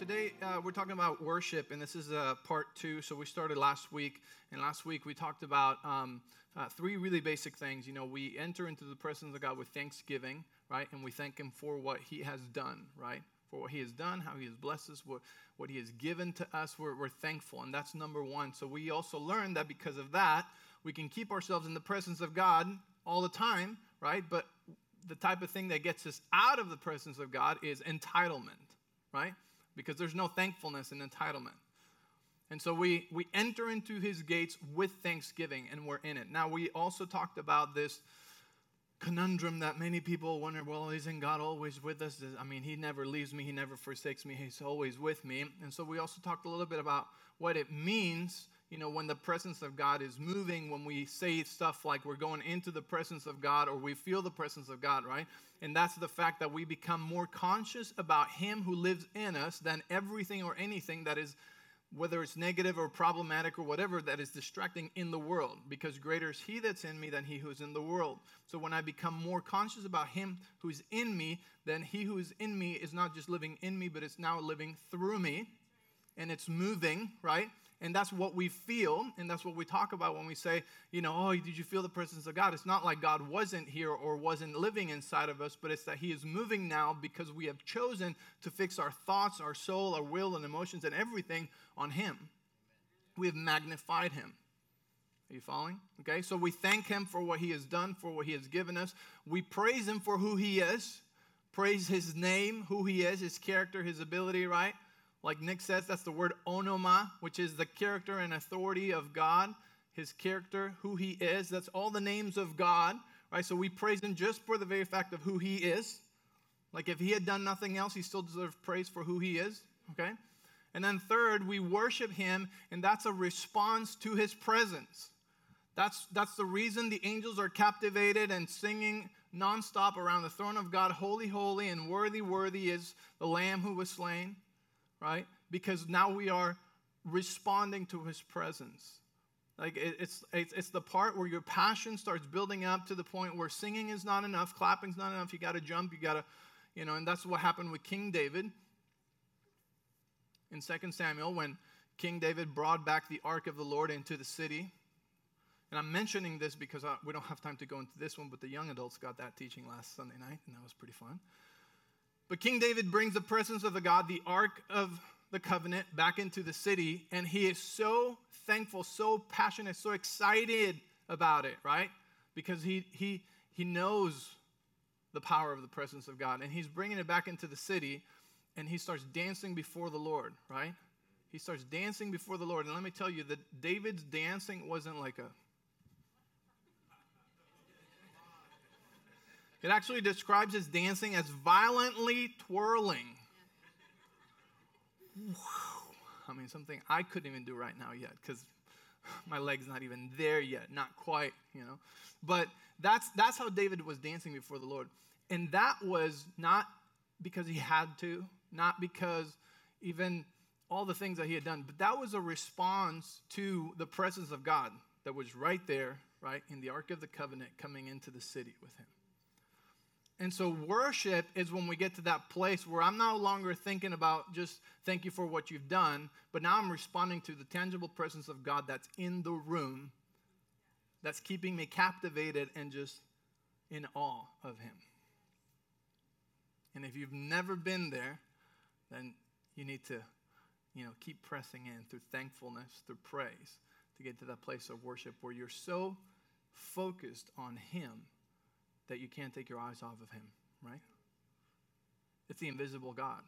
today uh, we're talking about worship, and this is uh, part two. So we started last week, and last week we talked about um, uh, three really basic things. You know, we enter into the presence of God with thanksgiving, right? And we thank Him for what He has done, right? For what He has done, how He has blessed us, what, what He has given to us. We're, we're thankful, and that's number one. So we also learned that because of that, we can keep ourselves in the presence of God all the time, right? But the type of thing that gets us out of the presence of God is entitlement, right? Because there's no thankfulness in entitlement. And so we, we enter into his gates with thanksgiving and we're in it. Now, we also talked about this conundrum that many people wonder well, isn't God always with us? I mean, he never leaves me, he never forsakes me, he's always with me. And so we also talked a little bit about what it means you know, when the presence of God is moving, when we say stuff like we're going into the presence of God or we feel the presence of God, right? And that's the fact that we become more conscious about Him who lives in us than everything or anything that is, whether it's negative or problematic or whatever, that is distracting in the world. Because greater is He that's in me than He who's in the world. So when I become more conscious about Him who's in me, then He who is in me is not just living in me, but it's now living through me. And it's moving, right? And that's what we feel, and that's what we talk about when we say, you know, oh, did you feel the presence of God? It's not like God wasn't here or wasn't living inside of us, but it's that He is moving now because we have chosen to fix our thoughts, our soul, our will, and emotions, and everything on Him. We have magnified Him. Are you following? Okay, so we thank Him for what He has done, for what He has given us. We praise Him for who He is, praise His name, who He is, His character, His ability, right? Like Nick says, that's the word onoma, which is the character and authority of God, his character, who he is. That's all the names of God, right? So we praise him just for the very fact of who he is. Like if he had done nothing else, he still deserves praise for who he is, okay? And then third, we worship him, and that's a response to his presence. That's, that's the reason the angels are captivated and singing nonstop around the throne of God, Holy, holy, and worthy, worthy is the Lamb who was slain right? Because now we are responding to his presence. Like it's, it's, it's the part where your passion starts building up to the point where singing is not enough, clapping's not enough. You got to jump, you got to, you know, and that's what happened with King David in 2 Samuel when King David brought back the ark of the Lord into the city. And I'm mentioning this because I, we don't have time to go into this one, but the young adults got that teaching last Sunday night, and that was pretty fun. But King David brings the presence of the God, the Ark of the Covenant, back into the city, and he is so thankful, so passionate, so excited about it, right? Because he, he, he knows the power of the presence of God, and he's bringing it back into the city, and he starts dancing before the Lord, right? He starts dancing before the Lord. And let me tell you that David's dancing wasn't like a It actually describes his dancing as violently twirling. I mean, something I couldn't even do right now yet because my leg's not even there yet, not quite, you know. But that's that's how David was dancing before the Lord. And that was not because he had to, not because even all the things that he had done, but that was a response to the presence of God that was right there, right, in the Ark of the Covenant coming into the city with him. And so, worship is when we get to that place where I'm no longer thinking about just thank you for what you've done, but now I'm responding to the tangible presence of God that's in the room, that's keeping me captivated and just in awe of Him. And if you've never been there, then you need to, you know, keep pressing in through thankfulness, through praise, to get to that place of worship where you're so focused on Him that you can't take your eyes off of him, right? It's the invisible God.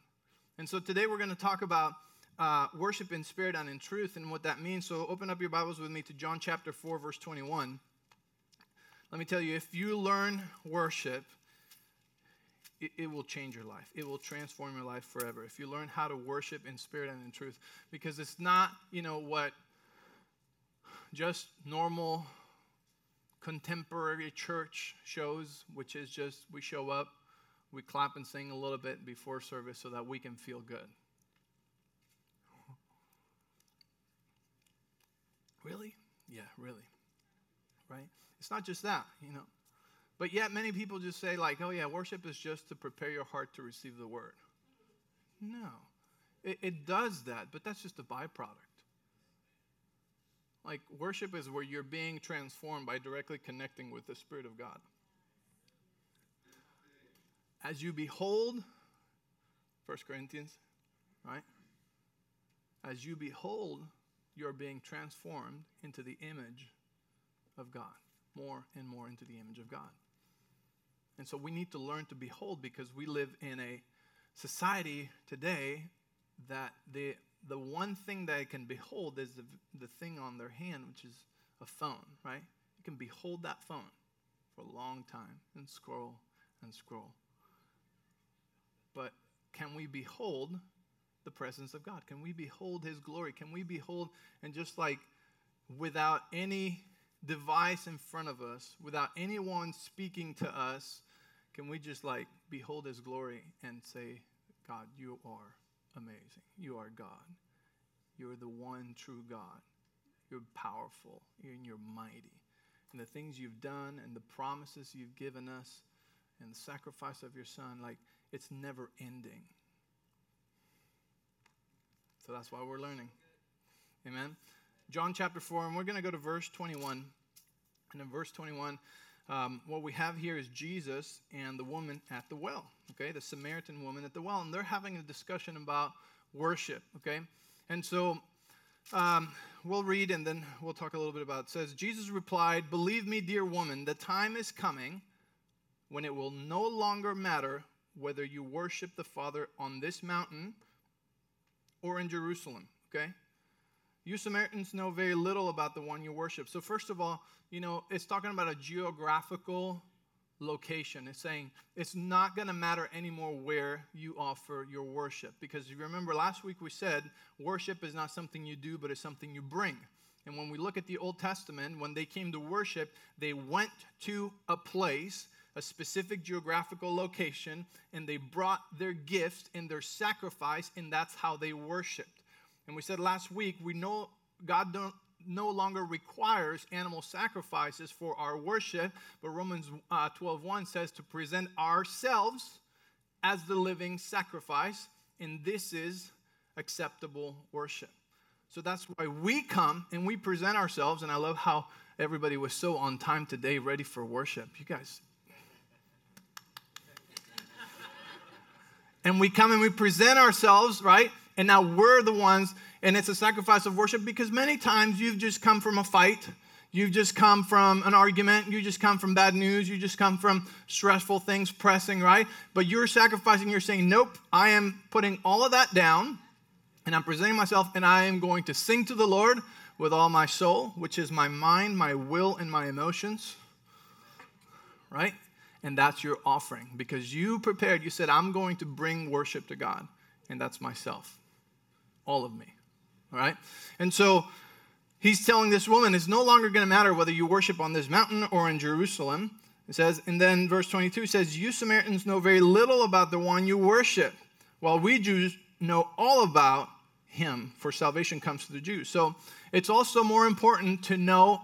And so today we're going to talk about uh, worship in spirit and in truth and what that means. So open up your Bibles with me to John chapter 4, verse 21. Let me tell you, if you learn worship, it, it, will change your life. It will transform your life forever. If you learn how to worship in spirit and in truth, because it's not, you know, what just normal contemporary church shows, which is just we show up, we clap and sing a little bit before service so that we can feel good. Really? Yeah, really. Right? It's not just that, you know. But yet, many people just say, like, oh, yeah, worship is just to prepare your heart to receive the word. No. It, it does that, but that's just a byproduct. Like, worship is where you're being transformed by directly connecting with the Spirit of God. As you behold, 1 Corinthians, right? As you behold, you're being transformed into the image of God, more and more into the image of God. And so we need to learn to behold because we live in a society today that the, the one thing that I can behold is the, the thing on their hand, which is a phone, right? You can behold that phone for a long time and scroll and scroll. But can we behold the presence of God? Can we behold His glory? Can we behold, and just like without any device in front of us, without anyone speaking to us, can we just like behold His glory and say, God, you are amazing. You are God. You're the one true God. You're powerful and you're mighty. And the things you've done and the promises you've given us and the sacrifice of your son, like it's never ending. So that's why we're learning. Amen. John chapter 4, and we're going to go to verse 21. And in verse 21, um, what we have here is Jesus and the woman at the well, okay, the Samaritan woman at the well, and they're having a discussion about worship, okay? And so um, we'll read and then we'll talk a little bit about it. it. says, Jesus replied, Believe me, dear woman, the time is coming when it will no longer matter whether you worship the Father on this mountain or in Jerusalem, okay? You Samaritans know very little about the one you worship. So, first of all, you know, it's talking about a geographical location. It's saying it's not going to matter anymore where you offer your worship. Because if you remember last week we said worship is not something you do, but it's something you bring. And when we look at the Old Testament, when they came to worship, they went to a place, a specific geographical location, and they brought their gifts and their sacrifice, and that's how they worshiped. And we said last week, we know God don't, no longer requires animal sacrifices for our worship, but Romans uh, 12 1 says to present ourselves as the living sacrifice, and this is acceptable worship. So that's why we come and we present ourselves, and I love how everybody was so on time today, ready for worship. You guys. and we come and we present ourselves, right? And now we're the ones, and it's a sacrifice of worship because many times you've just come from a fight. You've just come from an argument. You just come from bad news. You just come from stressful things pressing, right? But you're sacrificing. You're saying, Nope, I am putting all of that down and I'm presenting myself and I am going to sing to the Lord with all my soul, which is my mind, my will, and my emotions, right? And that's your offering because you prepared. You said, I'm going to bring worship to God, and that's myself all of me. All right? And so he's telling this woman it's no longer going to matter whether you worship on this mountain or in Jerusalem. It says, and then verse 22 says, You Samaritans know very little about the one you worship, while we Jews know all about him, for salvation comes to the Jews. So it's also more important to know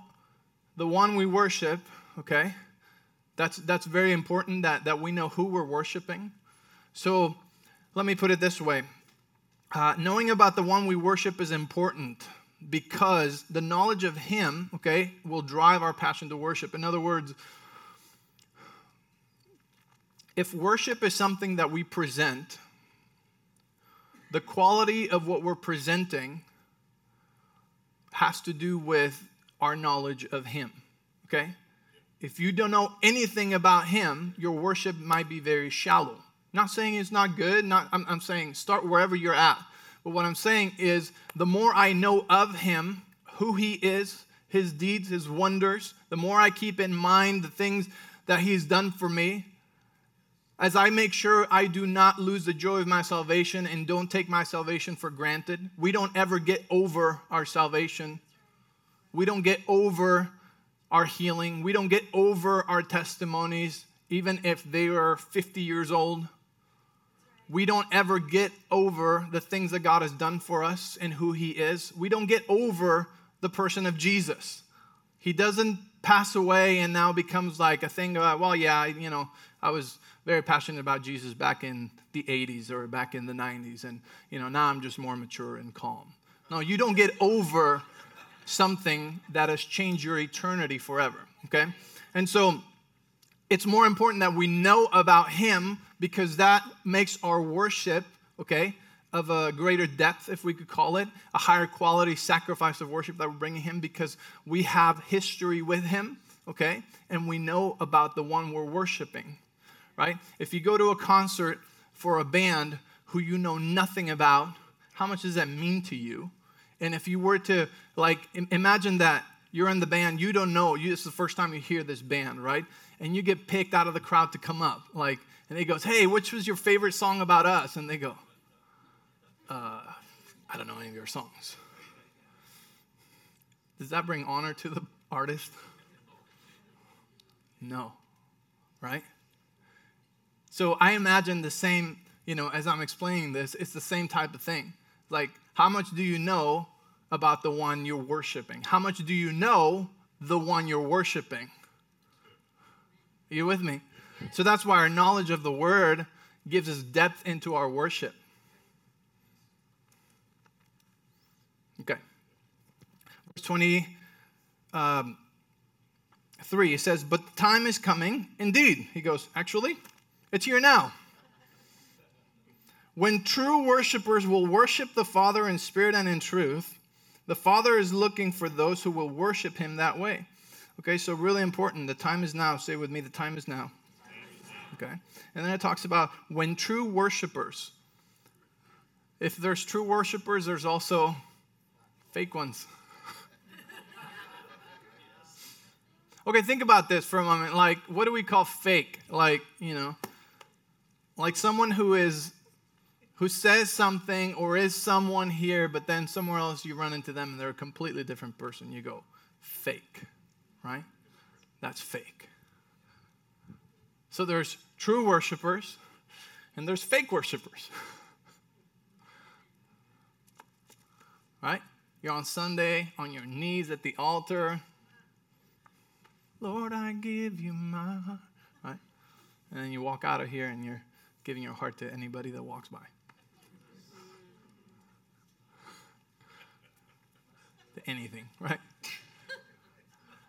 the one we worship, okay? That's, that's very important that, that we know who we're worshiping. So let me put it this way uh, knowing about the one we worship is important because the knowledge of him, okay, will drive our passion to worship. In other words, if worship is something that we present, the quality of what we're presenting has to do with our knowledge of him, okay? If you don't know anything about him, your worship might be very shallow. Not saying it's not good, not, I'm, I'm saying start wherever you're at. But what I'm saying is the more I know of him, who he is, his deeds, his wonders, the more I keep in mind the things that he's done for me, as I make sure I do not lose the joy of my salvation and don't take my salvation for granted. We don't ever get over our salvation. We don't get over our healing. We don't get over our testimonies, even if they are 50 years old we don't ever get over the things that God has done for us and who He is. We don't get over the person of Jesus. He doesn't pass away and now becomes like a thing about, well, yeah, you know, I was very passionate about Jesus back in the 80s or back in the 90s, and, you know, now I'm just more mature and calm. No, you don't get over something that has changed your eternity forever, okay? And so it's more important that we know about Him because that makes our worship, okay, of a greater depth, if we could call it, a higher quality sacrifice of worship that we're bringing Him because we have history with Him, okay, and we know about the one we're worshiping, right? If you go to a concert for a band who you know nothing about, how much does that mean to you? And if you were to, like, imagine that you're in the band, you don't know, you, this is the first time you hear this band, right? And you get picked out of the crowd to come up, like, and he goes, hey, which was your favorite song about us? And they go, uh, I don't know any of your songs. Does that bring honor to the artist? No, right? So I imagine the same, you know, as I'm explaining this, it's the same type of thing. Like, how much do you know about the one you're worshiping? How much do you know the one you're worshiping? Are you with me? So that's why our knowledge of the word gives us depth into our worship. Okay. Verse 23, um, it says, But the time is coming, indeed. He goes, Actually, it's here now when true worshipers will worship the Father in spirit and in truth, the Father is looking for those who will worship him that way. Okay, so really important. The time is now. Say with me, the time is now. Okay. And then it talks about when true worshipers. If there's true worshipers, there's also fake ones. okay, think about this for a moment. Like, what do we call fake? Like, you know, like someone who is who says something or is someone here, but then somewhere else you run into them and they're a completely different person. You go, fake, right? That's fake. So there's true worshipers and there's fake worshipers. right? You're on Sunday on your knees at the altar. Lord, I give you my heart. Right? And then you walk out of here and you're giving your heart to anybody that walks by. To anything, right?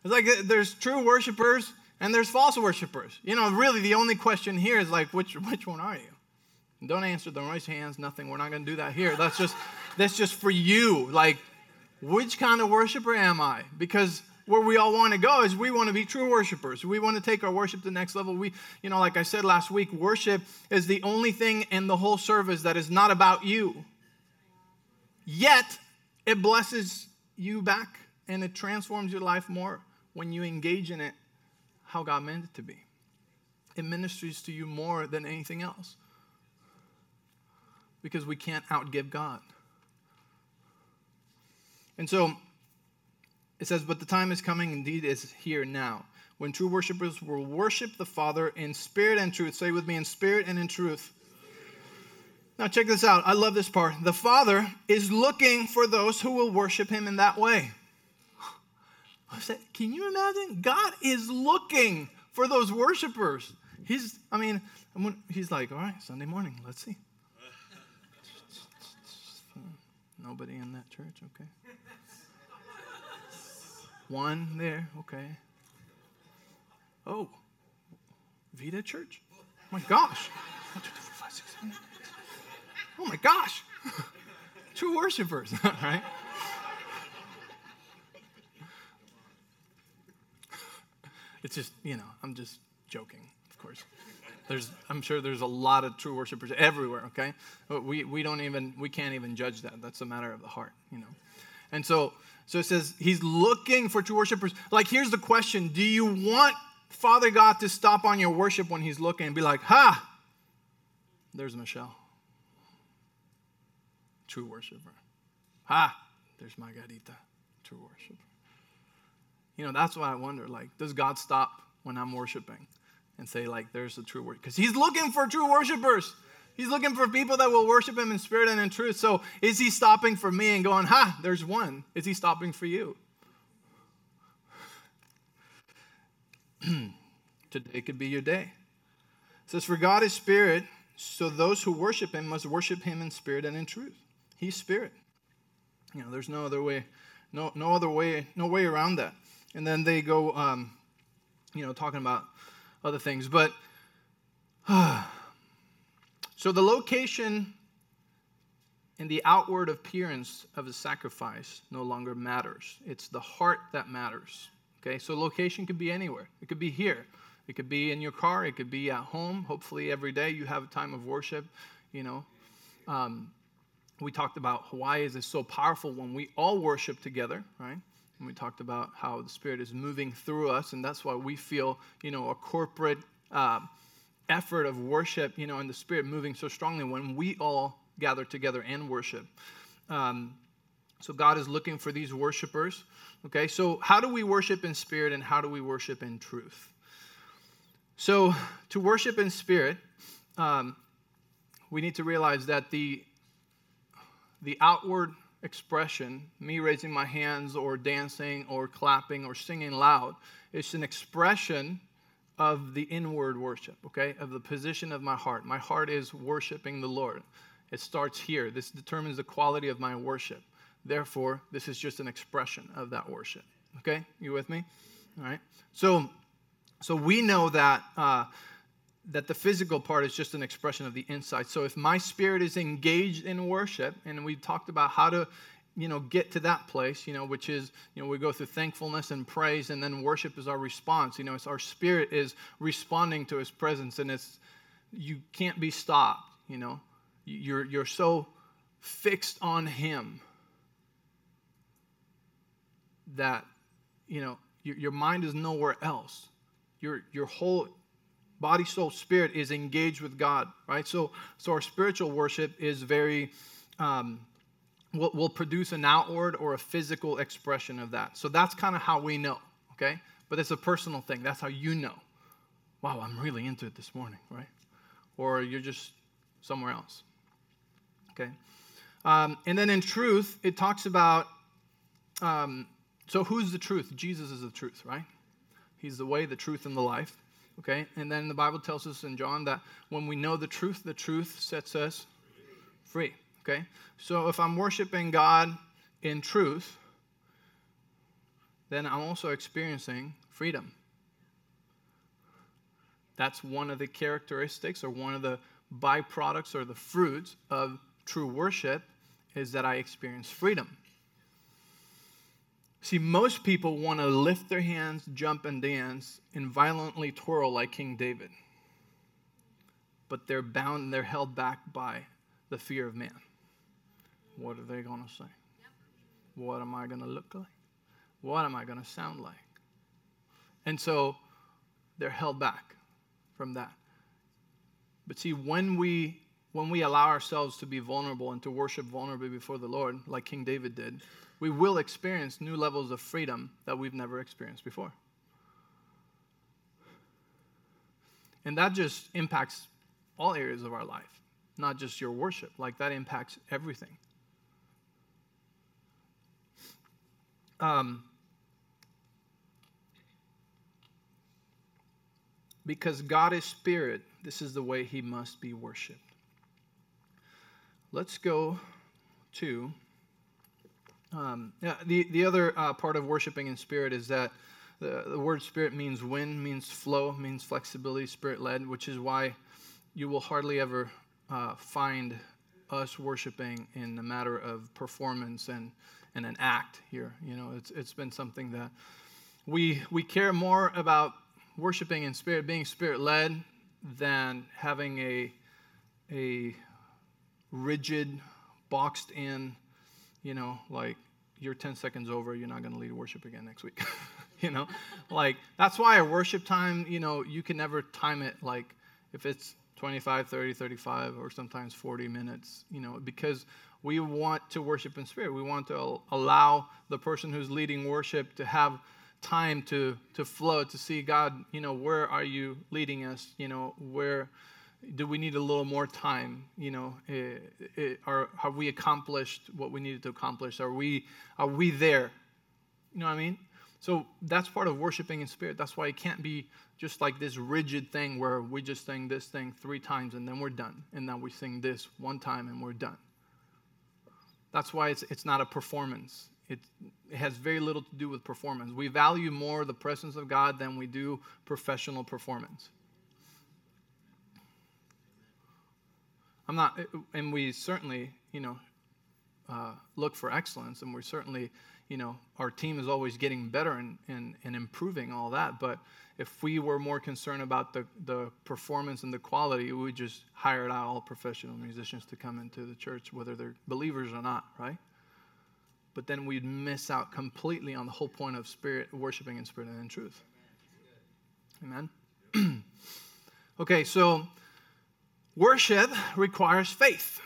It's like uh, there's true worshipers and there's false worshipers. You know, really the only question here is like, which, which one are you? don't answer, don't raise hands, nothing. We're not going to do that here. That's just, that's just for you. Like, which kind of worshiper am I? Because where we all want to go is we want to be true worshipers. We want to take our worship to the next level. We, you know, like I said last week, worship is the only thing in the whole service that is not about you. Yet, it blesses you back and it transforms your life more when you engage in it how God meant it to be. It ministers to you more than anything else because we can't outgive God. And so it says, But the time is coming, indeed is here now, when true worshipers will worship the Father in spirit and truth. Say with me, in spirit and in truth. Now, check this out. I love this part. The Father is looking for those who will worship Him in that way. Can you imagine? God is looking for those worshipers. He's, I mean, he's like, all right, Sunday morning, let's see. Nobody in that church, okay. One there, okay. Oh, Vita Church? Oh my gosh. Oh my gosh, true worshipers, right? It's just, you know, I'm just joking, of course. There's, I'm sure there's a lot of true worshipers everywhere, okay? But we, we don't even, we can't even judge that. That's a matter of the heart, you know? And so, so it says he's looking for true worshipers. Like, here's the question Do you want Father God to stop on your worship when he's looking and be like, ha, there's Michelle? true worshiper. Ha! There's Margarita, true worshiper. You know, that's why I wonder, like, does God stop when I'm worshiping and say, like, there's a true worship? Because he's looking for true worshipers. He's looking for people that will worship him in spirit and in truth. So is he stopping for me and going, ha, there's one? Is he stopping for you? Today could be your day. It says, For God is spirit, so those who worship him must worship him in spirit and in truth. He's spirit. You know, there's no other way, no, no other way, no way around that. And then they go, um, you know, talking about other things. But uh, so the location and the outward appearance of the sacrifice no longer matters. It's the heart that matters. Okay, so location could be anywhere. It could be here. It could be in your car. It could be at home. Hopefully, every day you have a time of worship. You know, um, we talked about Hawaii is so powerful when we all worship together, right? And we talked about how the Spirit is moving through us, and that's why we feel, you know, a corporate uh, effort of worship, you know, and the Spirit moving so strongly when we all gather together and worship. Um, so God is looking for these worshipers. Okay, so how do we worship in spirit and how do we worship in truth? So to worship in spirit, um, we need to realize that the the outward expression, me raising my hands or dancing or clapping or singing loud, it's an expression of the inward worship, okay? Of the position of my heart. My heart is worshiping the Lord. It starts here. This determines the quality of my worship. Therefore, this is just an expression of that worship. Okay? You with me? All right. So, so we know that uh, that the physical part is just an expression of the inside. So if my spirit is engaged in worship, and we talked about how to, you know, get to that place, you know, which is, you know, we go through thankfulness and praise, and then worship is our response. You know, it's our spirit is responding to His presence, and it's you can't be stopped. You know, you're you're so fixed on Him that you know your, your mind is nowhere else. Your your whole body, soul, spirit is engaged with God, right? So, so our spiritual worship is very, um, will, will produce an outward or a physical expression of that. So that's kind of how we know, okay? But it's a personal thing. That's how you know. Wow, I'm really into it this morning, right? Or you're just somewhere else, okay? Um, and then in truth, it talks about, um, so who's the truth? Jesus is the truth, right? He's the way, the truth, and the life. Okay? And then the Bible tells us in John that when we know the truth, the truth sets us free. Okay? So if I'm worshiping God in truth, then I'm also experiencing freedom. That's one of the characteristics or one of the byproducts or the fruits of true worship is that I experience freedom. See, most people want to lift their hands, jump, and dance and violently twirl like King David. But they're bound and they're held back by the fear of man. What are they going to say? What am I going to look like? What am I going to sound like? And so they're held back from that. But see, when we when we allow ourselves to be vulnerable and to worship vulnerably before the Lord, like King David did, we will experience new levels of freedom that we've never experienced before. And that just impacts all areas of our life, not just your worship. Like that impacts everything. Um, because God is spirit, this is the way he must be worshiped. Let's go to um, yeah, the, the other uh, part of worshiping in spirit is that the, the word spirit means wind, means flow, means flexibility, spirit led, which is why you will hardly ever uh, find us worshiping in a matter of performance and, and an act here. You know, it's, it's been something that we, we care more about worshiping in spirit, being spirit led, than having a, a rigid, boxed in you know, like you're 10 seconds over, you're not going to lead worship again next week. you know, like that's why a worship time, you know, you can never time it like if it's 25, 30, 35, or sometimes 40 minutes, you know, because we want to worship in spirit. We want to allow the person who's leading worship to have time to to flow to see God, you know, where are you leading us? You know, where do we need a little more time you know it, it, are, have we accomplished what we needed to accomplish are we are we there you know what i mean So that's part of worshiping in spirit. That's why it can't be just like this rigid thing where we just sing this thing three times and then we're done. And then we sing this one time and we're done. That's why it's, it's not a performance. It, it has very little to do with performance. We value more the presence of God than we do professional performance. I'm not, and we certainly, you know, uh, look for excellence, and we certainly, you know, our team is always getting better and, and, and improving all that. But if we were more concerned about the, the performance and the quality, we would just hire out all professional musicians to come into the church, whether they're believers or not, right? But then we'd miss out completely on the whole point of spirit worshiping in spirit and in truth. Amen. okay, so worship requires faith.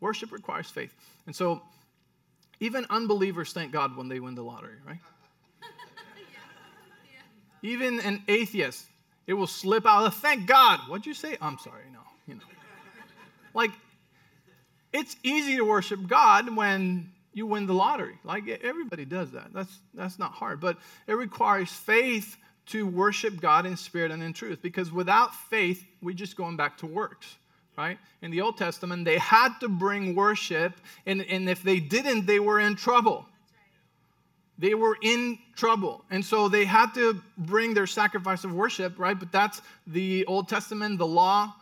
Worship requires faith. And so even unbelievers thank God when they win the lottery, right? Even an atheist, it will slip out of thank God. What'd you say? I'm sorry, no, you know. Like, it's easy to worship God when you win the lottery. Like everybody does that. That's that's not hard. But it requires faith to worship God in spirit and in truth. Because without faith, we're just going back to works right? In the Old Testament, they had to bring worship, and, and if they didn't, they were in trouble. They were in trouble. And so they had to bring their sacrifice of worship, right? But that's the Old Testament, the law.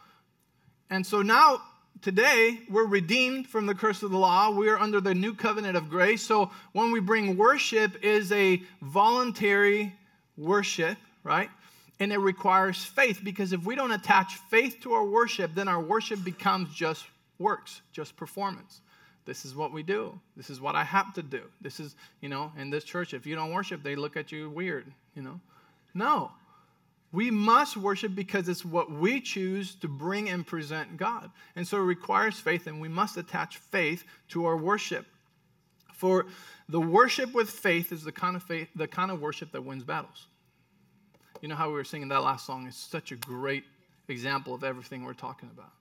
And so now, today, we're redeemed from the curse of the law. We are under the new covenant of grace. So when we bring worship is a voluntary worship, right? And it requires faith because if we don't attach faith to our worship, then our worship becomes just works, just performance. This is what we do. This is what I have to do. This is, you know, in this church, if you don't worship, they look at you weird, you know. No. We must worship because it's what we choose to bring and present God. And so it requires faith, and we must attach faith to our worship. For the worship with faith is the kind of faith, the kind of worship that wins battles. You know how we were singing that last song is such a great example of everything we're talking about.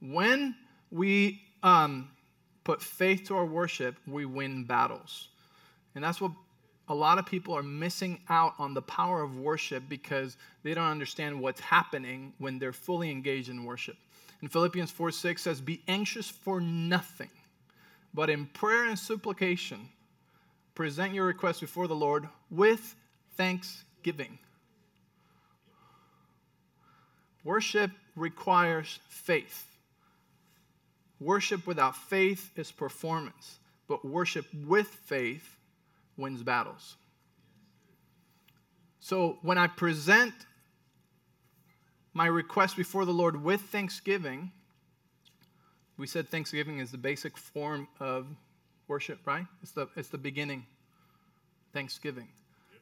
When we um, put faith to our worship, we win battles. And that's what a lot of people are missing out on the power of worship because they don't understand what's happening when they're fully engaged in worship. In Philippians 4 6 says, Be anxious for nothing, but in prayer and supplication, present your requests before the Lord with thanksgiving. Worship requires faith. Worship without faith is performance, but worship with faith wins battles. So when I present my request before the Lord with thanksgiving, we said thanksgiving is the basic form of worship, right? It's the, it's the beginning. Thanksgiving.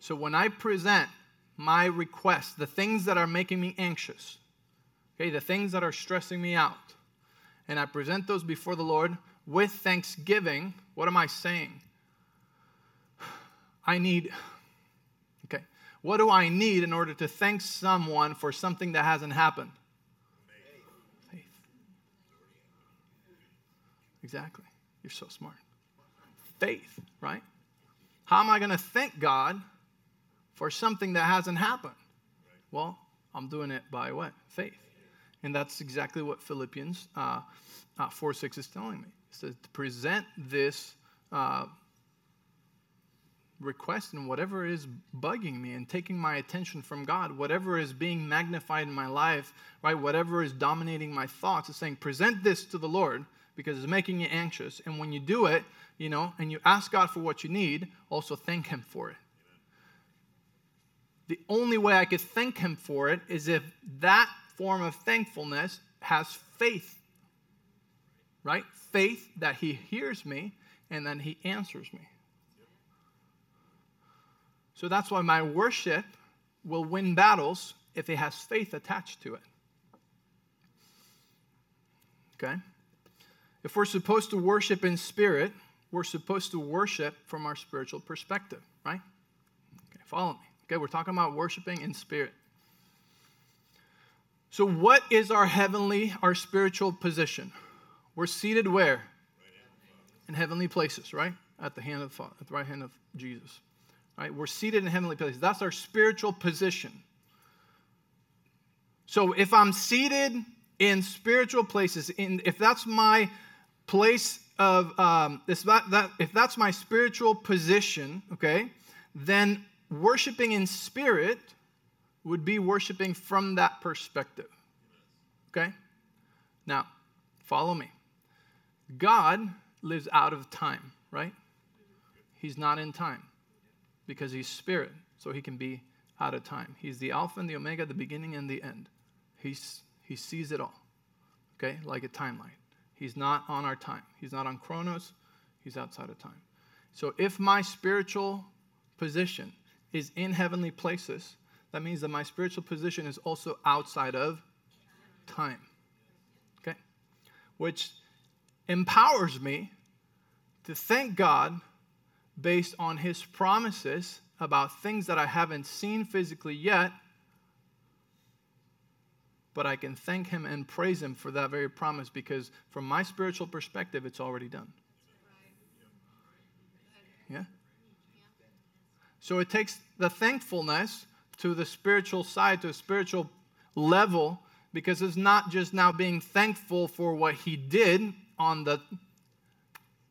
So when I present my requests, the things that are making me anxious, okay, the things that are stressing me out, and I present those before the Lord with thanksgiving, what am I saying? I need, okay, what do I need in order to thank someone for something that hasn't happened? Faith. Faith. Exactly. You're so smart. Faith, right? How am I going to thank God for something that hasn't happened? Well, I'm doing it by what? Faith. And that's exactly what Philippians uh, uh, 4 6 is telling me. It says to present this uh, request and whatever is bugging me and taking my attention from God, whatever is being magnified in my life, right? Whatever is dominating my thoughts, is saying, present this to the Lord because it's making you anxious. And when you do it, you know, and you ask God for what you need, also thank Him for it. The only way I could thank Him for it is if that form of thankfulness has faith, right? Faith that He hears me and then He answers me. So that's why my worship will win battles if it has faith attached to it. Okay? If we're supposed to worship in spirit, we're supposed to worship from our spiritual perspective, right? Okay, follow me. Okay, we're talking about worshiping in spirit. So, what is our heavenly, our spiritual position? We're seated where? In heavenly places, right? at the hand of at the right hand of Jesus. Right? We're seated in heavenly places. That's our spiritual position. So if I'm seated in spiritual places, in, if that's my place of um, if, that, that, if that's my spiritual position, okay, then worshiping in spirit would be worshiping from that perspective. Okay? Now, follow me. God lives out of time, right? He's not in time because he's spirit, so he can be out of time. He's the Alpha and the Omega, the beginning and the end. He's, he sees it all, okay, like a timeline. He's not on our time, he's not on Chronos, he's outside of time. So if my spiritual position is in heavenly places, that means that my spiritual position is also outside of time. Okay? Which empowers me to thank God based on his promises about things that I haven't seen physically yet, but I can thank him and praise him for that very promise because from my spiritual perspective, it's already done. Yeah? So it takes the thankfulness to the spiritual side, to a spiritual level, because it's not just now being thankful for what he did on the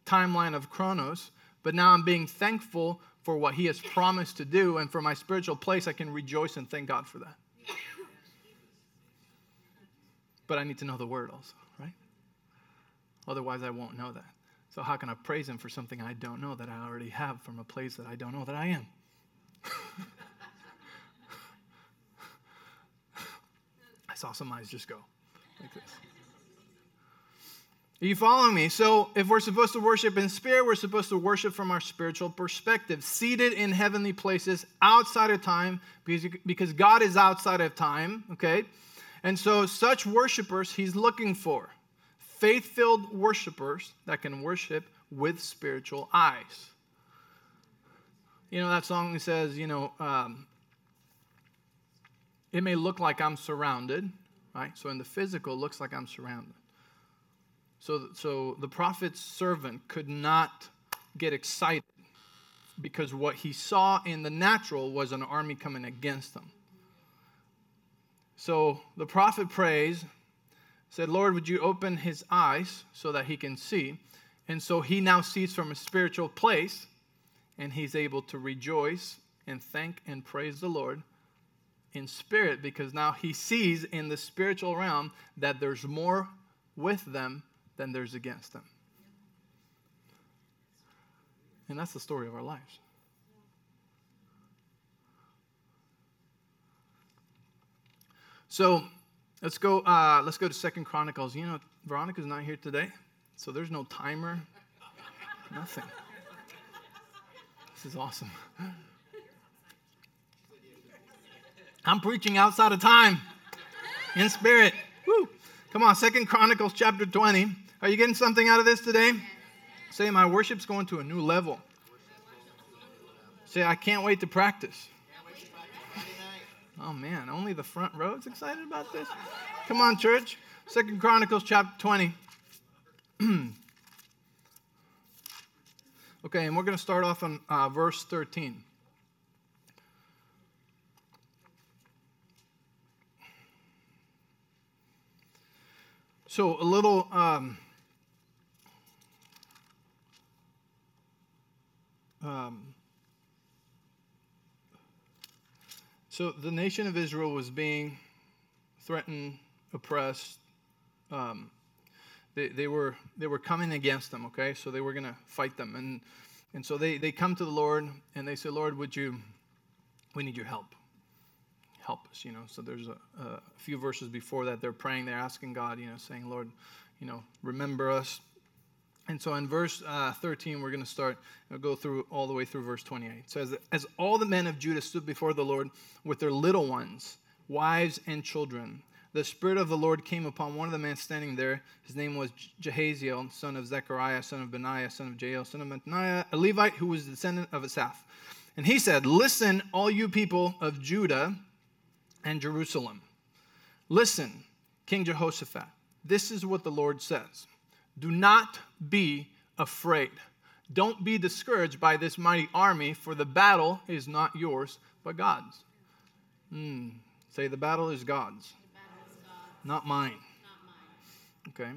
timeline of Chronos, but now I'm being thankful for what he has promised to do, and for my spiritual place, I can rejoice and thank God for that. But I need to know the word also, right? Otherwise, I won't know that. So, how can I praise him for something I don't know that I already have from a place that I don't know that I am? I saw some eyes just go like this. Are you following me? So, if we're supposed to worship in spirit, we're supposed to worship from our spiritual perspective, seated in heavenly places outside of time, because, because God is outside of time, okay? And so, such worshipers he's looking for faith filled worshipers that can worship with spiritual eyes. You know, that song says, you know, um, it may look like I'm surrounded, right? So in the physical, it looks like I'm surrounded. So, so the prophet's servant could not get excited because what he saw in the natural was an army coming against him. So the prophet prays, said, Lord, would you open his eyes so that he can see? And so he now sees from a spiritual place and he's able to rejoice and thank and praise the Lord in spirit because now he sees in the spiritual realm that there's more with them than there's against them. And that's the story of our lives. So let's go. Uh, let's go to Second Chronicles. You know, Veronica's not here today, so there's no timer, nothing. This is awesome. I'm preaching outside of time in spirit. Woo. Come on, Second Chronicles chapter 20. Are you getting something out of this today? Say, my worship's going to a new level. Say, I can't wait to practice. Oh man, only the front row is excited about this? Come on, church. Second Chronicles chapter 20. Okay, and we're going to start off on uh, verse 13. So, a little. Um, um, so, the nation of Israel was being threatened, oppressed, um, they, they, were, they were coming against them, okay? So they were going to fight them. And, and so they, they come to the Lord and they say, Lord, would you, we need your help. Help us, you know. So there's a, a few verses before that. They're praying, they're asking God, you know, saying, Lord, you know, remember us. And so in verse uh, 13, we're going to start, we'll go through all the way through verse 28. It says, As all the men of Judah stood before the Lord with their little ones, wives and children, the Spirit of the Lord came upon one of the men standing there. His name was Jahaziel, son of Zechariah, son of Benaiah, son of Jeiel, son of Mattaniah, a Levite who was the descendant of Asaph. And he said, Listen, all you people of Judah and Jerusalem. Listen, King Jehoshaphat. This is what the Lord says Do not be afraid. Don't be discouraged by this mighty army, for the battle is not yours, but God's. Mm. Say, the battle is God's, battle is God's. Not, mine. not mine. Okay.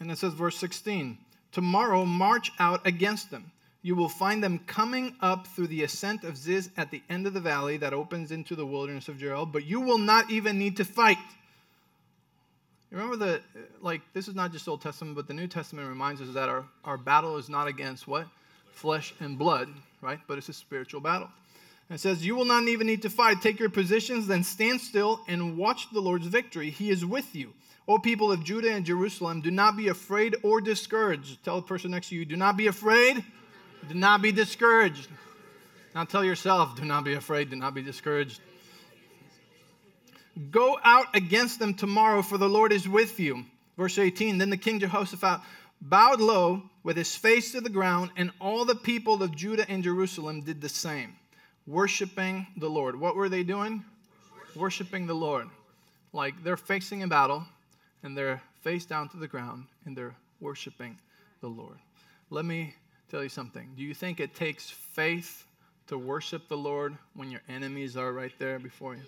And it says, verse 16 Tomorrow march out against them. You will find them coming up through the ascent of Ziz at the end of the valley that opens into the wilderness of Jeruel, but you will not even need to fight. Remember that, like, this is not just Old Testament, but the New Testament reminds us that our, our battle is not against what? Flesh and blood, right? But it's a spiritual battle. And it says, You will not even need to fight. Take your positions, then stand still and watch the Lord's victory. He is with you. O people of Judah and Jerusalem, do not be afraid or discouraged. Tell the person next to you, do not be afraid, do not be discouraged. Now tell yourself, do not be afraid, do not be discouraged. Go out against them tomorrow, for the Lord is with you. Verse 18 Then the king Jehoshaphat bowed low with his face to the ground, and all the people of Judah and Jerusalem did the same, worshiping the Lord. What were they doing? Worshiping the Lord. Like they're facing a battle, and they're face down to the ground, and they're worshiping the Lord. Let me tell you something. Do you think it takes faith to worship the Lord when your enemies are right there before you?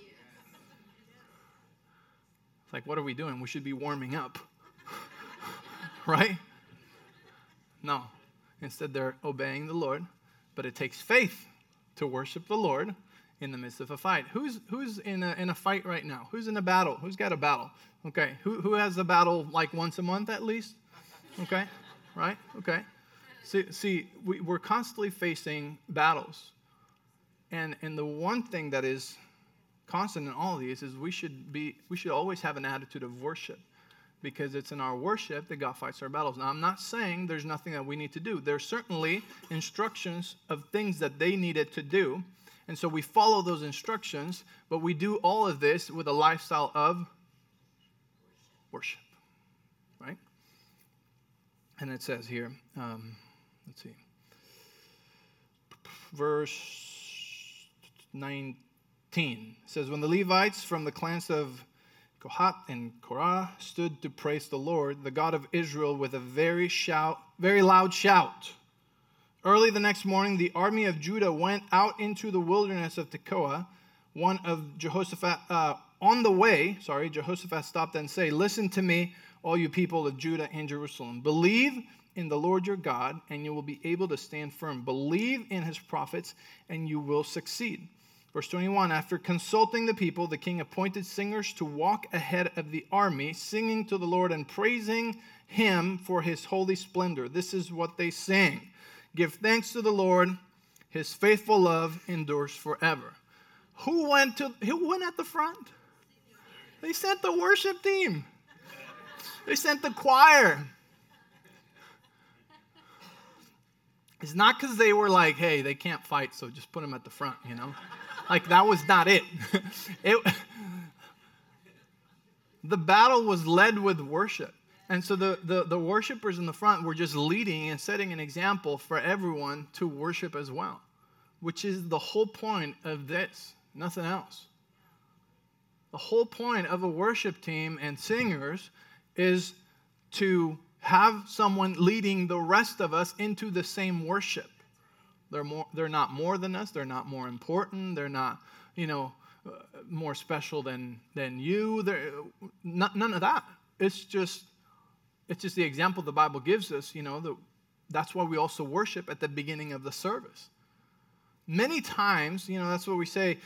It's like, what are we doing? We should be warming up. right? No. Instead, they're obeying the Lord, but it takes faith to worship the Lord in the midst of a fight. Who's, who's in, a, in a fight right now? Who's in a battle? Who's got a battle? Okay. Who, who has a battle like once a month at least? Okay. Right? Okay. See, see we, we're constantly facing battles. And, and the one thing that is constant in all these is we should be we should always have an attitude of worship because it's in our worship that God fights our battles. Now, I'm not saying there's nothing that we need to do. There's certainly instructions of things that they needed to do. And so we follow those instructions, but we do all of this with a lifestyle of worship, right? And it says here, um, let's see, verse 19 says, When the Levites from the clans of Kohath and Korah stood to praise the Lord, the God of Israel, with a very shout, very loud shout. Early the next morning, the army of Judah went out into the wilderness of Tekoa. One of Jehoshaphat, uh, on the way, sorry, Jehoshaphat stopped and say, Listen to me, all you people of Judah and Jerusalem. Believe in the Lord your God, and you will be able to stand firm. Believe in his prophets, and you will succeed. Verse 21 After consulting the people, the king appointed singers to walk ahead of the army, singing to the Lord and praising him for his holy splendor. This is what they sang Give thanks to the Lord, his faithful love endures forever. Who went, to, who went at the front? They sent the worship team, they sent the choir. It's not because they were like, hey, they can't fight, so just put them at the front, you know? Like that was not it. it the battle was led with worship. And so the, the, the worshipers in the front were just leading and setting an example for everyone to worship as well, which is the whole point of this, nothing else. The whole point of a worship team and singers is to have someone leading the rest of us into the same worship. They're, more, they're not more than us. They're not more important. They're not, you know, uh, more special than, than you. They're, not, none of that. It's just, it's just the example the Bible gives us, you know, that's why we also worship at the beginning of the service. Many times, you know, that's what we say,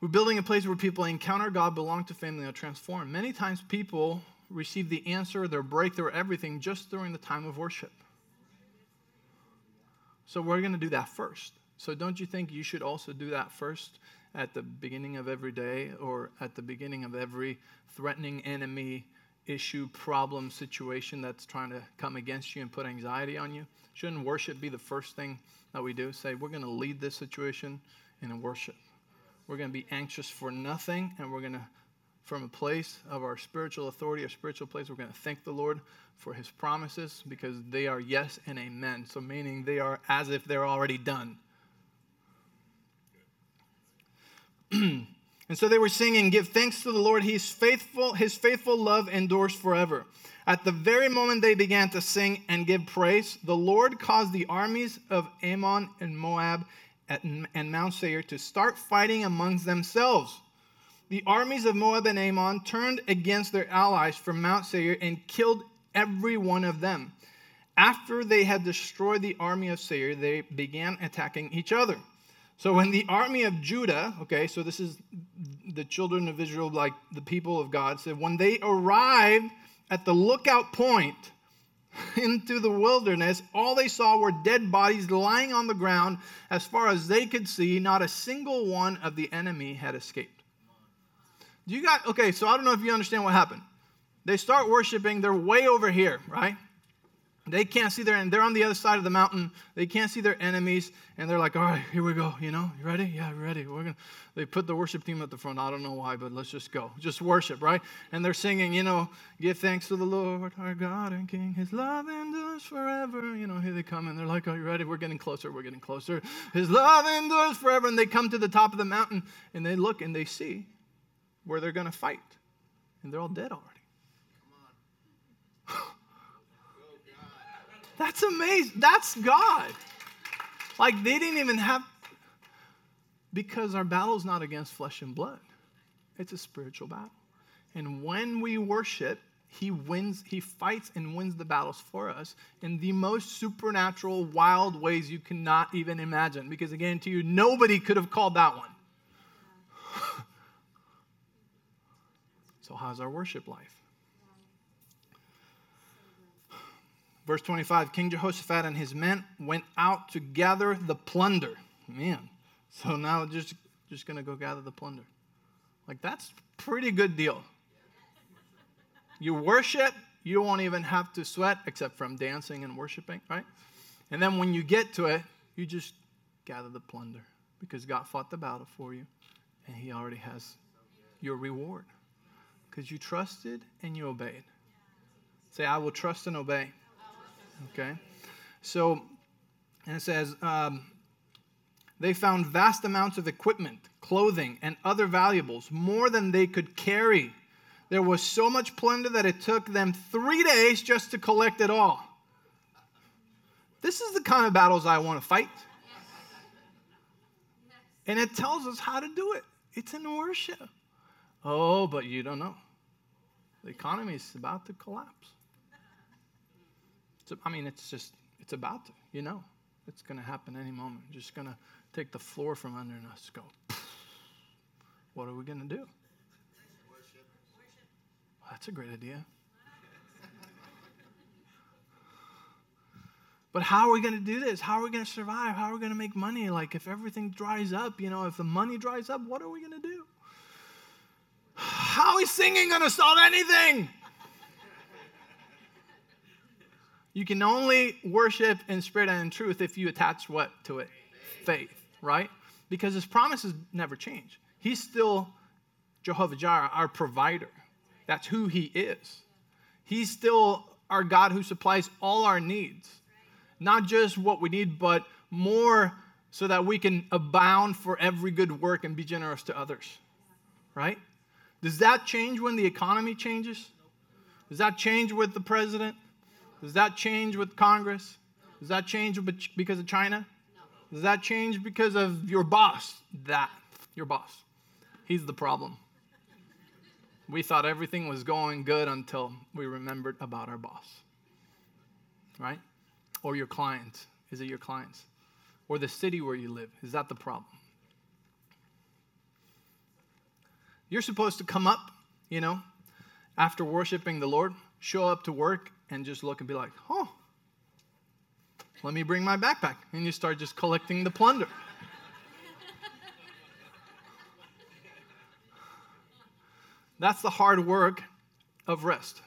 we're building a place where people encounter God, belong to family, are transformed. Many times people receive the answer, their breakthrough, everything just during the time of worship. So we're going to do that first. So don't you think you should also do that first at the beginning of every day or at the beginning of every threatening enemy issue, problem, situation that's trying to come against you and put anxiety on you? Shouldn't worship be the first thing that we do? Say, we're going to lead this situation in worship. We're going to be anxious for nothing, and we're going to, from a place of our spiritual authority, our spiritual place, we're going to thank the Lord for his promises because they are yes and amen. So, meaning they are as if they're already done. and so they were singing, Give thanks to the Lord. He's faithful, his faithful love endures forever. At the very moment they began to sing and give praise, the Lord caused the armies of Ammon and Moab and Mount Seir to start fighting amongst themselves. The armies of Moab and Ammon turned against their allies from Mount Seir and killed every one of them. After they had destroyed the army of Seir, they began attacking each other. So when the army of Judah, okay, so this is the children of Israel, like the people of God, said, when they arrived at the lookout point into the wilderness, all they saw were dead bodies lying on the ground. As far as they could see, not a single one of the enemy had escaped. Do you got, okay, so I don't know if you understand what happened. They start worshiping, they're way over here, right? They can't see their, and they're on the other side of the mountain. They can't see their enemies, and they're like, "All right, here we go. You know, you ready? Yeah, ready. We're gonna." They put the worship team at the front. I don't know why, but let's just go, just worship, right? And they're singing, you know, "Give thanks to the Lord, our God and King. His love endures forever." You know, here they come, and they're like, "Are you ready? We're getting closer. We're getting closer. His love endures forever." And they come to the top of the mountain, and they look and they see where they're gonna fight, and they're all dead already. That's amazing. That's God. Like they didn't even have, because our battle is not against flesh and blood, it's a spiritual battle. And when we worship, he wins, he fights and wins the battles for us in the most supernatural, wild ways you cannot even imagine. Because again, to you, nobody could have called that one. So, how's our worship life? Verse 25 King Jehoshaphat and his men went out to gather the plunder. Man, so now just, just going to go gather the plunder. Like, that's pretty good deal. You worship, you won't even have to sweat except from dancing and worshiping, right? And then when you get to it, you just gather the plunder because God fought the battle for you and He already has your reward because you trusted and you obeyed. Say, I will trust and obey. Okay? So, and it says, um, they found vast amounts of equipment, clothing, and other valuables, more than they could carry. There was so much plunder that it took them three days just to collect it all. This is the kind of battles I want to fight. And it tells us how to do it. It's in worship. Oh, but you don't know. The economy is about to collapse. I mean, it's just, it's about to, you know. It's going to happen any moment. Just going to take the floor from under us, go, what are we going to do? Well, that's a great idea. But how are we going to do this? How are we going to survive? How are we going to make money? Like, if everything dries up, you know, if the money dries up, what are we going to do? How is singing going to solve anything? You can only worship in spirit and in truth if you attach what to it? Faith, right? Because his promises never change. He's still Jehovah Jireh, our provider. That's who he is. He's still our God who supplies all our needs. Not just what we need, but more so that we can abound for every good work and be generous to others. Right? Does that change when the economy changes? Does that change with the president? Does that change with Congress? Does that change because of China? Does that change because of your boss? That, your boss. He's the problem. We thought everything was going good until we remembered about our boss. Right? Or your client. Is it your clients? Or the city where you live? Is that the problem? You're supposed to come up, you know, after worshiping the Lord, show up to work and just look and be like, oh, let me bring my backpack. And you start just collecting the plunder. That's the hard work of rest.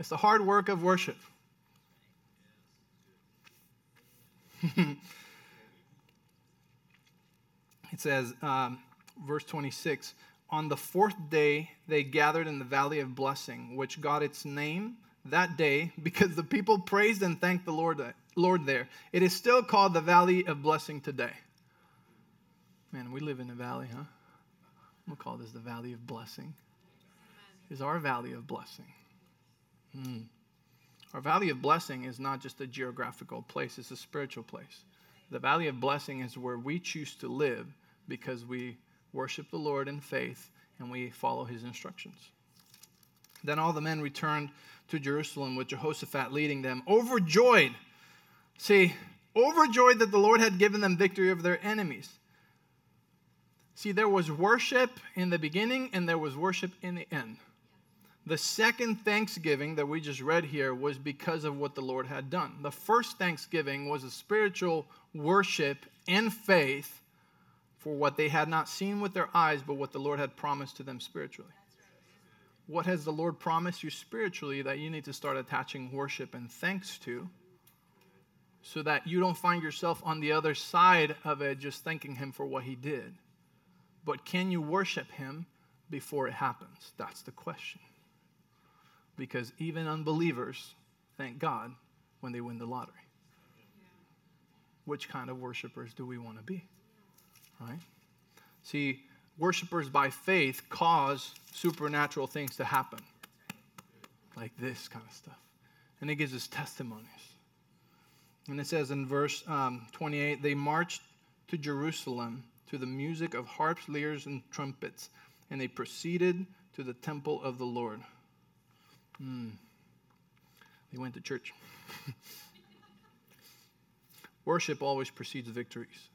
It's the hard work of worship. it says, um, verse 26 On the fourth day, they gathered in the valley of blessing, which got its name that day because the people praised and thanked the Lord, Lord there. It is still called the Valley of Blessing today. Man, we live in a valley, huh? I'm going to call this the valley of blessing. Is our valley of blessing. Hmm. Our valley of blessing is not just a geographical place, it's a spiritual place. The valley of blessing is where we choose to live because we worship the Lord in faith and we follow his instructions. Then all the men returned to Jerusalem with Jehoshaphat leading them, overjoyed. See, overjoyed that the Lord had given them victory over their enemies. See, there was worship in the beginning and there was worship in the end. The second thanksgiving that we just read here was because of what the Lord had done. The first thanksgiving was a spiritual worship and faith for what they had not seen with their eyes, but what the Lord had promised to them spiritually. What has the Lord promised you spiritually that you need to start attaching worship and thanks to so that you don't find yourself on the other side of it just thanking Him for what He did? But can you worship Him before it happens? That's the question. Because even unbelievers thank God when they win the lottery. Which kind of worshipers do we want to be? Right? See, worshipers by faith cause supernatural things to happen. Like this kind of stuff. And it gives us testimonies. And it says in verse um, 28 they marched to Jerusalem to the music of harps, lyres, and trumpets, and they proceeded to the temple of the Lord. Mm. They went to church. Worship always precedes victories.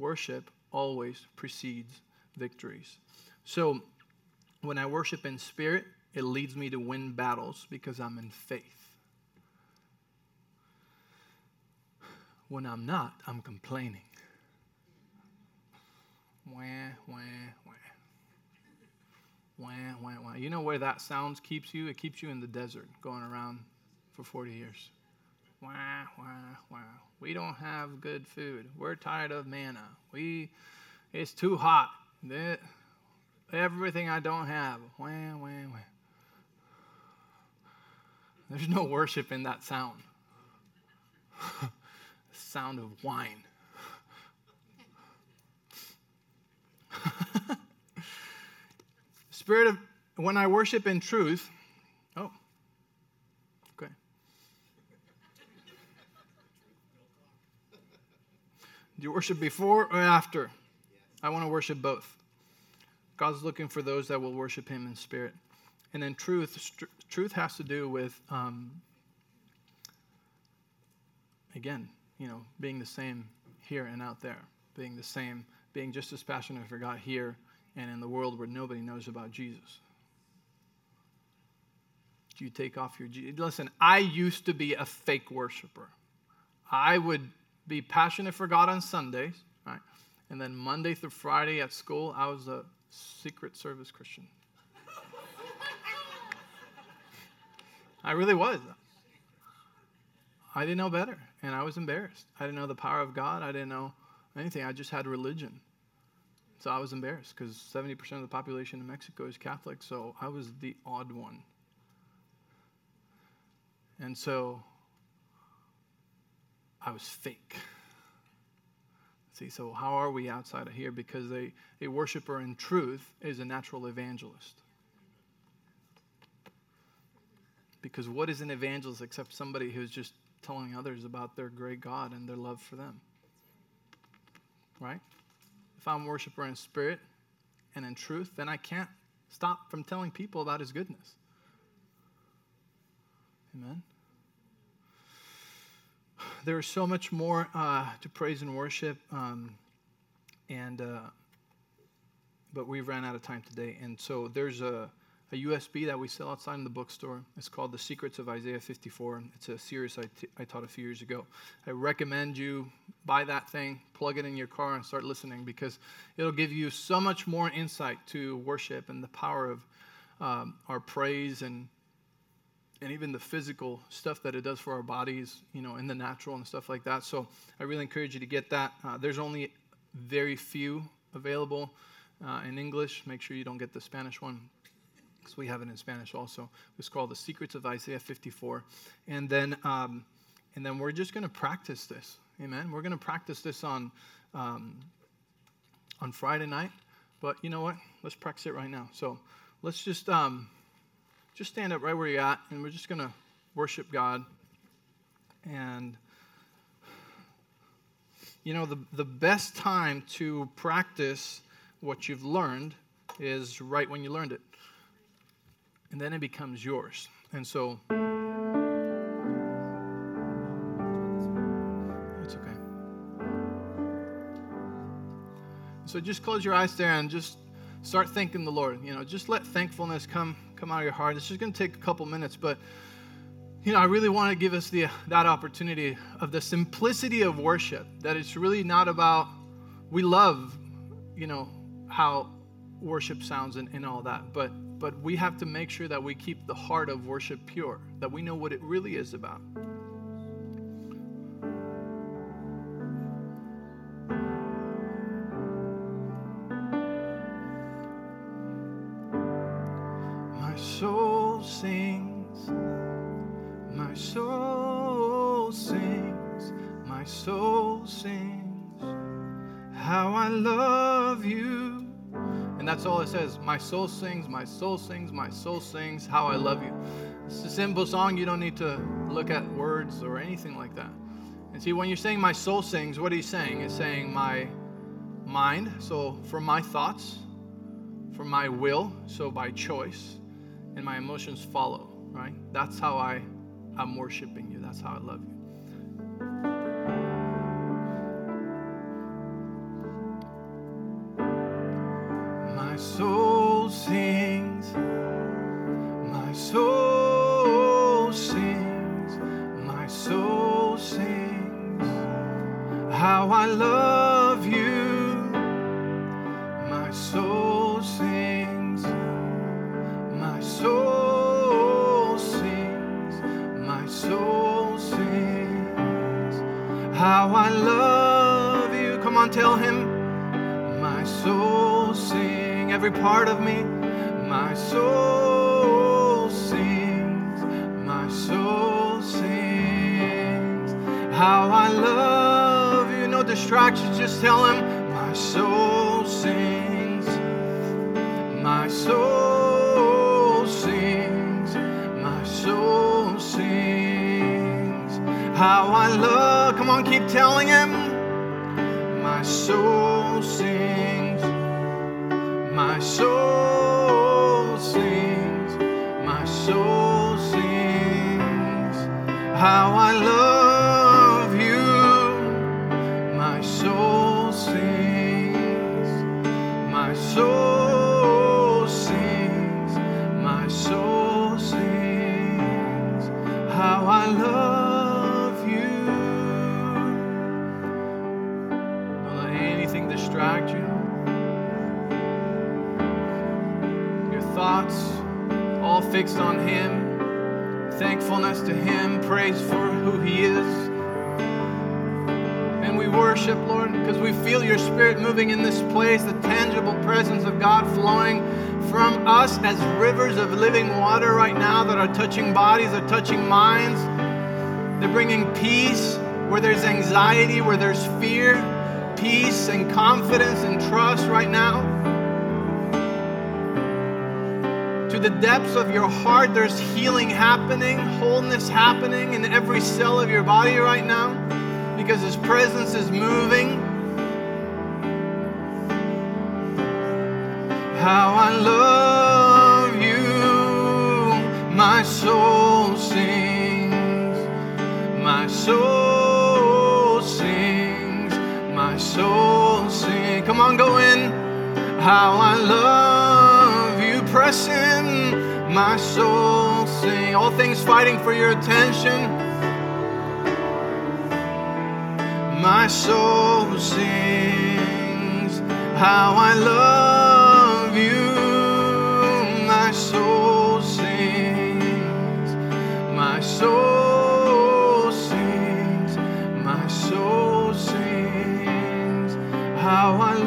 Worship always precedes victories. So when I worship in spirit, it leads me to win battles because I'm in faith. When I'm not, I'm complaining. Wah, wah, wah. Wah, wah, wah. You know where that sounds keeps you? It keeps you in the desert, going around for 40 years. Wah, wah, wah. We don't have good food. We're tired of manna. We, it's too hot. everything I don't have. Wah, wah, wah. There's no worship in that sound. sound of whine. Spirit of, when I worship in truth, oh, okay. Do you worship before or after? I want to worship both. God's looking for those that will worship Him in spirit. And then truth, st- truth has to do with, um, again, you know, being the same here and out there, being the same, being just as passionate for God here and in the world where nobody knows about Jesus. Do you take off your? Listen, I used to be a fake worshiper. I would be passionate for God on Sundays, right? And then Monday through Friday at school, I was a secret service Christian. I really was. I didn't know better, and I was embarrassed. I didn't know the power of God. I didn't know anything. I just had religion. So I was embarrassed because 70% of the population in Mexico is Catholic, so I was the odd one. And so I was fake. See, so how are we outside of here? Because a, a worshiper in truth is a natural evangelist. Because what is an evangelist except somebody who's just telling others about their great God and their love for them? Right? if I'm a worshiper in spirit and in truth, then I can't stop from telling people about his goodness. Amen. There is so much more uh, to praise and worship, um, and uh, but we ran out of time today. And so there's a a USB that we sell outside in the bookstore. It's called The Secrets of Isaiah 54. It's a series I, t- I taught a few years ago. I recommend you buy that thing, plug it in your car, and start listening because it'll give you so much more insight to worship and the power of um, our praise and and even the physical stuff that it does for our bodies, you know, in the natural and stuff like that. So I really encourage you to get that. Uh, there's only very few available uh, in English. Make sure you don't get the Spanish one because we have it in Spanish also. It's called The Secrets of Isaiah 54. And then, um, and then we're just going to practice this. Amen. We're going to practice this on, um, on Friday night. But you know what? Let's practice it right now. So let's just um, just stand up right where you're at, and we're just gonna worship God. And you know, the the best time to practice what you've learned is right when you learned it, and then it becomes yours. And so. It's okay. So just close your eyes there and just start thanking the Lord. You know, just let thankfulness come come out of your heart. It's just going to take a couple minutes, but you know, I really want to give us the that opportunity of the simplicity of worship. That it's really not about we love, you know, how worship sounds and, and all that, but but we have to make sure that we keep the heart of worship pure, that we know what it really is about. How I love you. And that's all it says. My soul sings, my soul sings, my soul sings, how I love you. It's a simple song. You don't need to look at words or anything like that. And see, when you're saying my soul sings, what are you saying? It's saying my mind, so from my thoughts, from my will, so by choice, and my emotions follow, right? That's how I, I'm worshiping you. That's how I love you. Tell fixed on Him. Thankfulness to Him. Praise for who He is. And we worship, Lord, because we feel your Spirit moving in this place, the tangible presence of God flowing from us as rivers of living water right now that are touching bodies, are touching minds. They're bringing peace where there's anxiety, where there's fear, peace and confidence and trust right now. To the depths of your heart, there's healing happening, wholeness happening in every cell of your body right now because His presence is moving. How I love you, my soul sings, my soul sings, my soul sings. Come on, go in. How I love in, my soul sing. All things fighting for your attention. My soul sings how I love you. My soul sings, my soul sings, my soul sings how I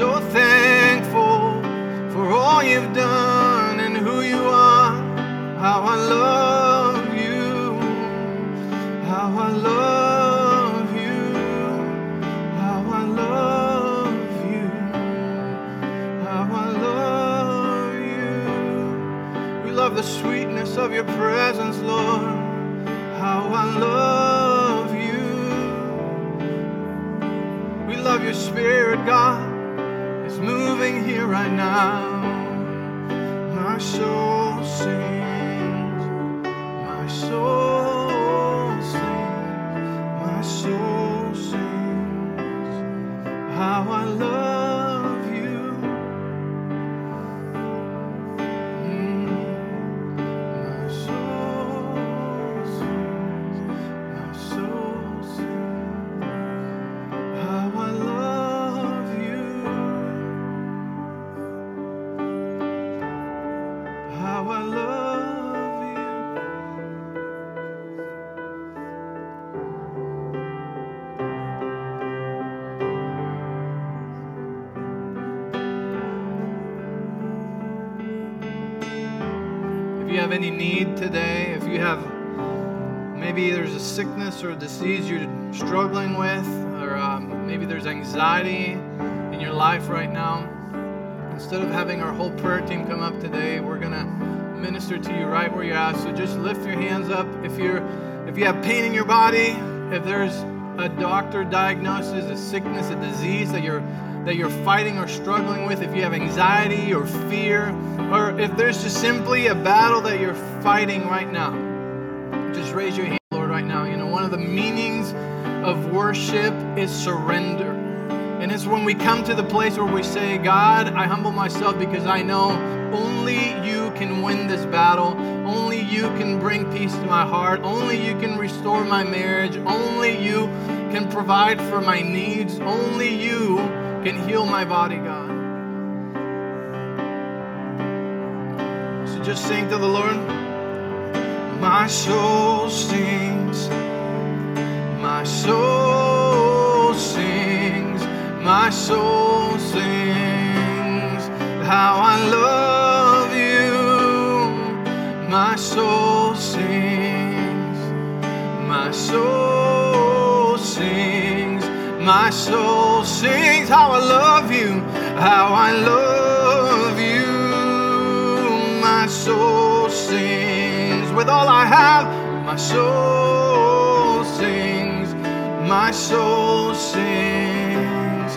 so thankful for all you've done and who you are. how I love you, how I love you, how I love you, how I love you. We love the sweetness of your presence, Lord, how I love you. We love your spirit, God. Moving here right now. My soul sings, sickness or disease you're struggling with, or um, maybe there's anxiety in your life right now, instead of having our whole prayer team come up today, we're gonna minister to you right where you're at. So just lift your hands up. If you're if you have pain in your body, if there's a doctor diagnosis, a sickness, a disease that you're that you're fighting or struggling with, if you have anxiety or fear, or if there's just simply a battle that you're fighting right now, just raise your hand, of the meanings of worship is surrender. And it's when we come to the place where we say, God, I humble myself because I know only you can win this battle. Only you can bring peace to my heart. Only you can restore my marriage. Only you can provide for my needs. Only you can heal my body, God. So just sing to the Lord. My soul sings. My soul sings. My soul sings. How I love you. My soul sings. My soul sings. My soul sings. How I love you. How I love you. My soul sings. With all I have, my soul sings. My soul sings.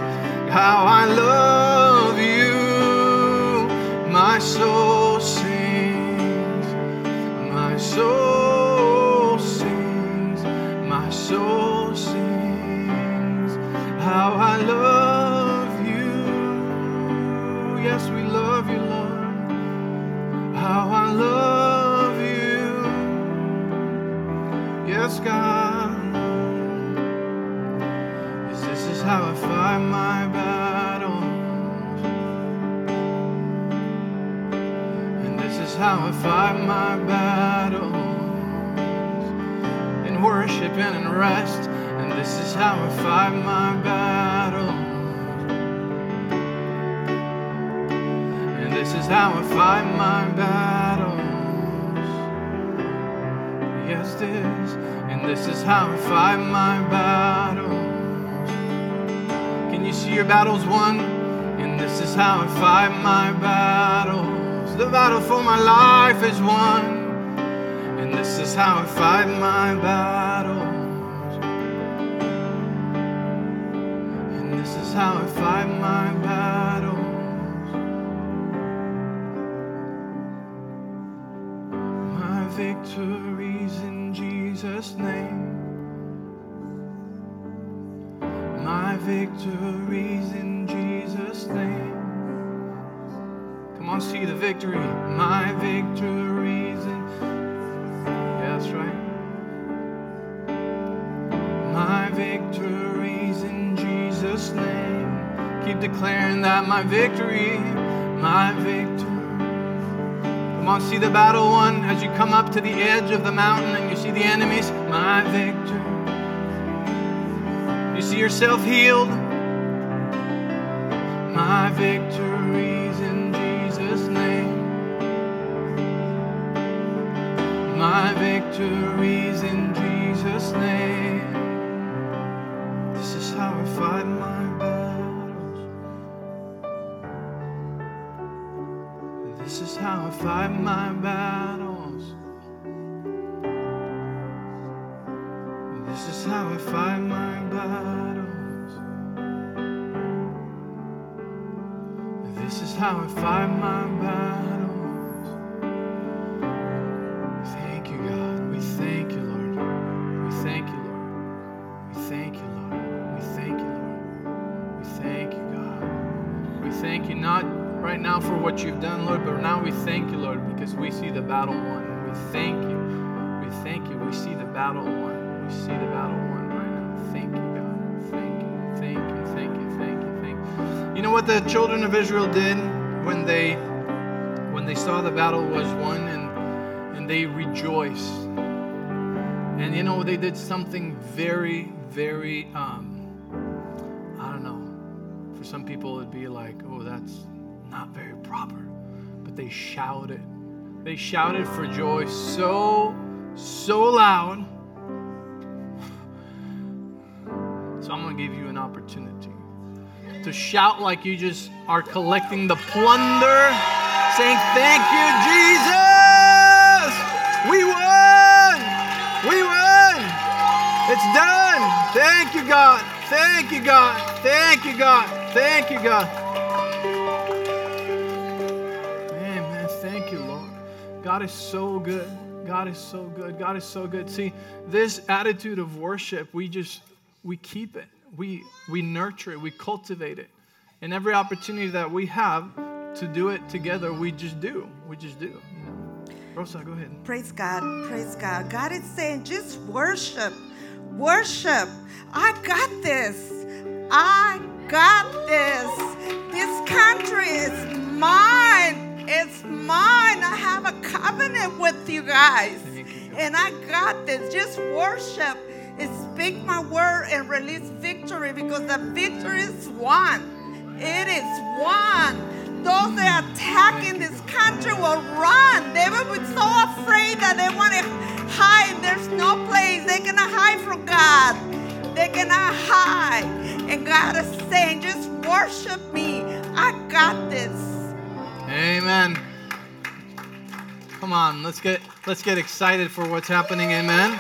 How I love you. My soul sings. My soul sings. My soul sings. How I love you. Yes, we love you, Lord. How I love you. Yes, God. How I fight my battles. And this is how I fight my battles. In worship and in rest. And this is how I fight my battles. And this is how I fight my battles. Yes, this. And this is how I fight my battles. You see your battles won? And this is how I fight my battles. The battle for my life is won. And this is how I fight my battles. And this is how I fight my battles. My victories in Jesus' name. My victories in Jesus' name. Come on, see the victory. My victories in. Yeah, that's right. My victories in Jesus' name. Keep declaring that my victory, my victory. Come on, see the battle won as you come up to the edge of the mountain and you see the enemies. My victory. You see yourself healed. My victories in Jesus' name. My victories in Jesus' name. This is how I fight my battles. This is how I fight my battles. This is how I fight my battles. This is how I fight my battles. Thank you, God. We thank you, Lord. We thank you, Lord. We thank you, Lord. We thank you, Lord. We thank you, God. We thank you not right now for what you've done, Lord, but now we thank you, Lord, because we see the battle won. We thank you. We thank you. We see the battle won. We see the battle what the children of Israel did when they when they saw the battle was won and and they rejoiced. And you know they did something very, very um, I don't know. For some people it'd be like, oh, that's not very proper. But they shouted. They shouted for joy so, so loud. So I'm going to give you an opportunity to shout like you just are collecting the plunder, saying, Thank you, Jesus! We won! We won! It's done! Thank you, God! Thank you, God! Thank you, God! Thank you, God! Amen. Thank you, Lord. God is so good. God is so good. God is so good. See, this attitude of worship, we just we keep it. We we nurture it. We cultivate it. And every opportunity that we have to do it together, we just do. We just do. You know. Rosa, go ahead. Praise God. Praise God. God is saying, just worship. Worship. I got this. I got this. This country is mine. It's mine. I have a covenant with you guys. You, And I got this. Just worship speak my word and release victory because the victory is won. It is won. Those that are attacking this country will run. They will be so afraid that they want to hide. There's no place. Going to hide from God. Going to hide. And God is saying, just worship me. I got this. Amen. Come on, let's get let's get excited for what's happening. Amen.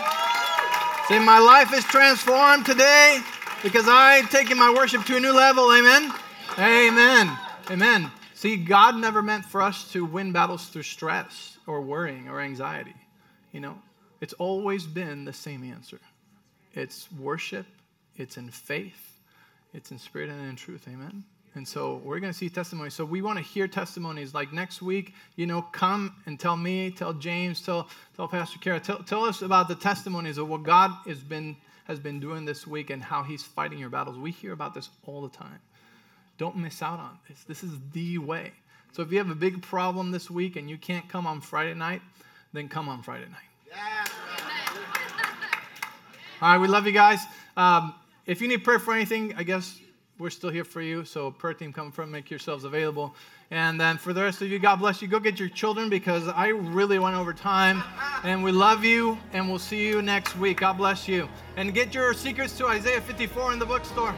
Say my life is transformed today because I taken my worship to a new level. Amen. Amen. Amen. See, God never meant for us to win battles through stress or worrying or anxiety. You know, it's always been the same answer. It's worship, it's in faith, it's in spirit and in truth. Amen. And so we're going to see testimonies. So we want to hear testimonies. Like next week, you know, come and tell me, tell James, tell, tell Pastor Kara, tell, tell us about the testimonies of what God has been, has been doing this week and how he's fighting your battles. We hear about this all the time. Don't miss out on this. This is the way. So if you have a big problem this week and you can't come on Friday night, then come on Friday night. Yeah. All right, we love you guys. Um, if you need prayer for anything, I guess we're still here for you. So prayer team, come from, make yourselves available. And then for the rest of you, God bless you. Go get your children because I really went over time. And we love you, and we'll see you next week. God bless you. And get your secrets to Isaiah 54 in the bookstore.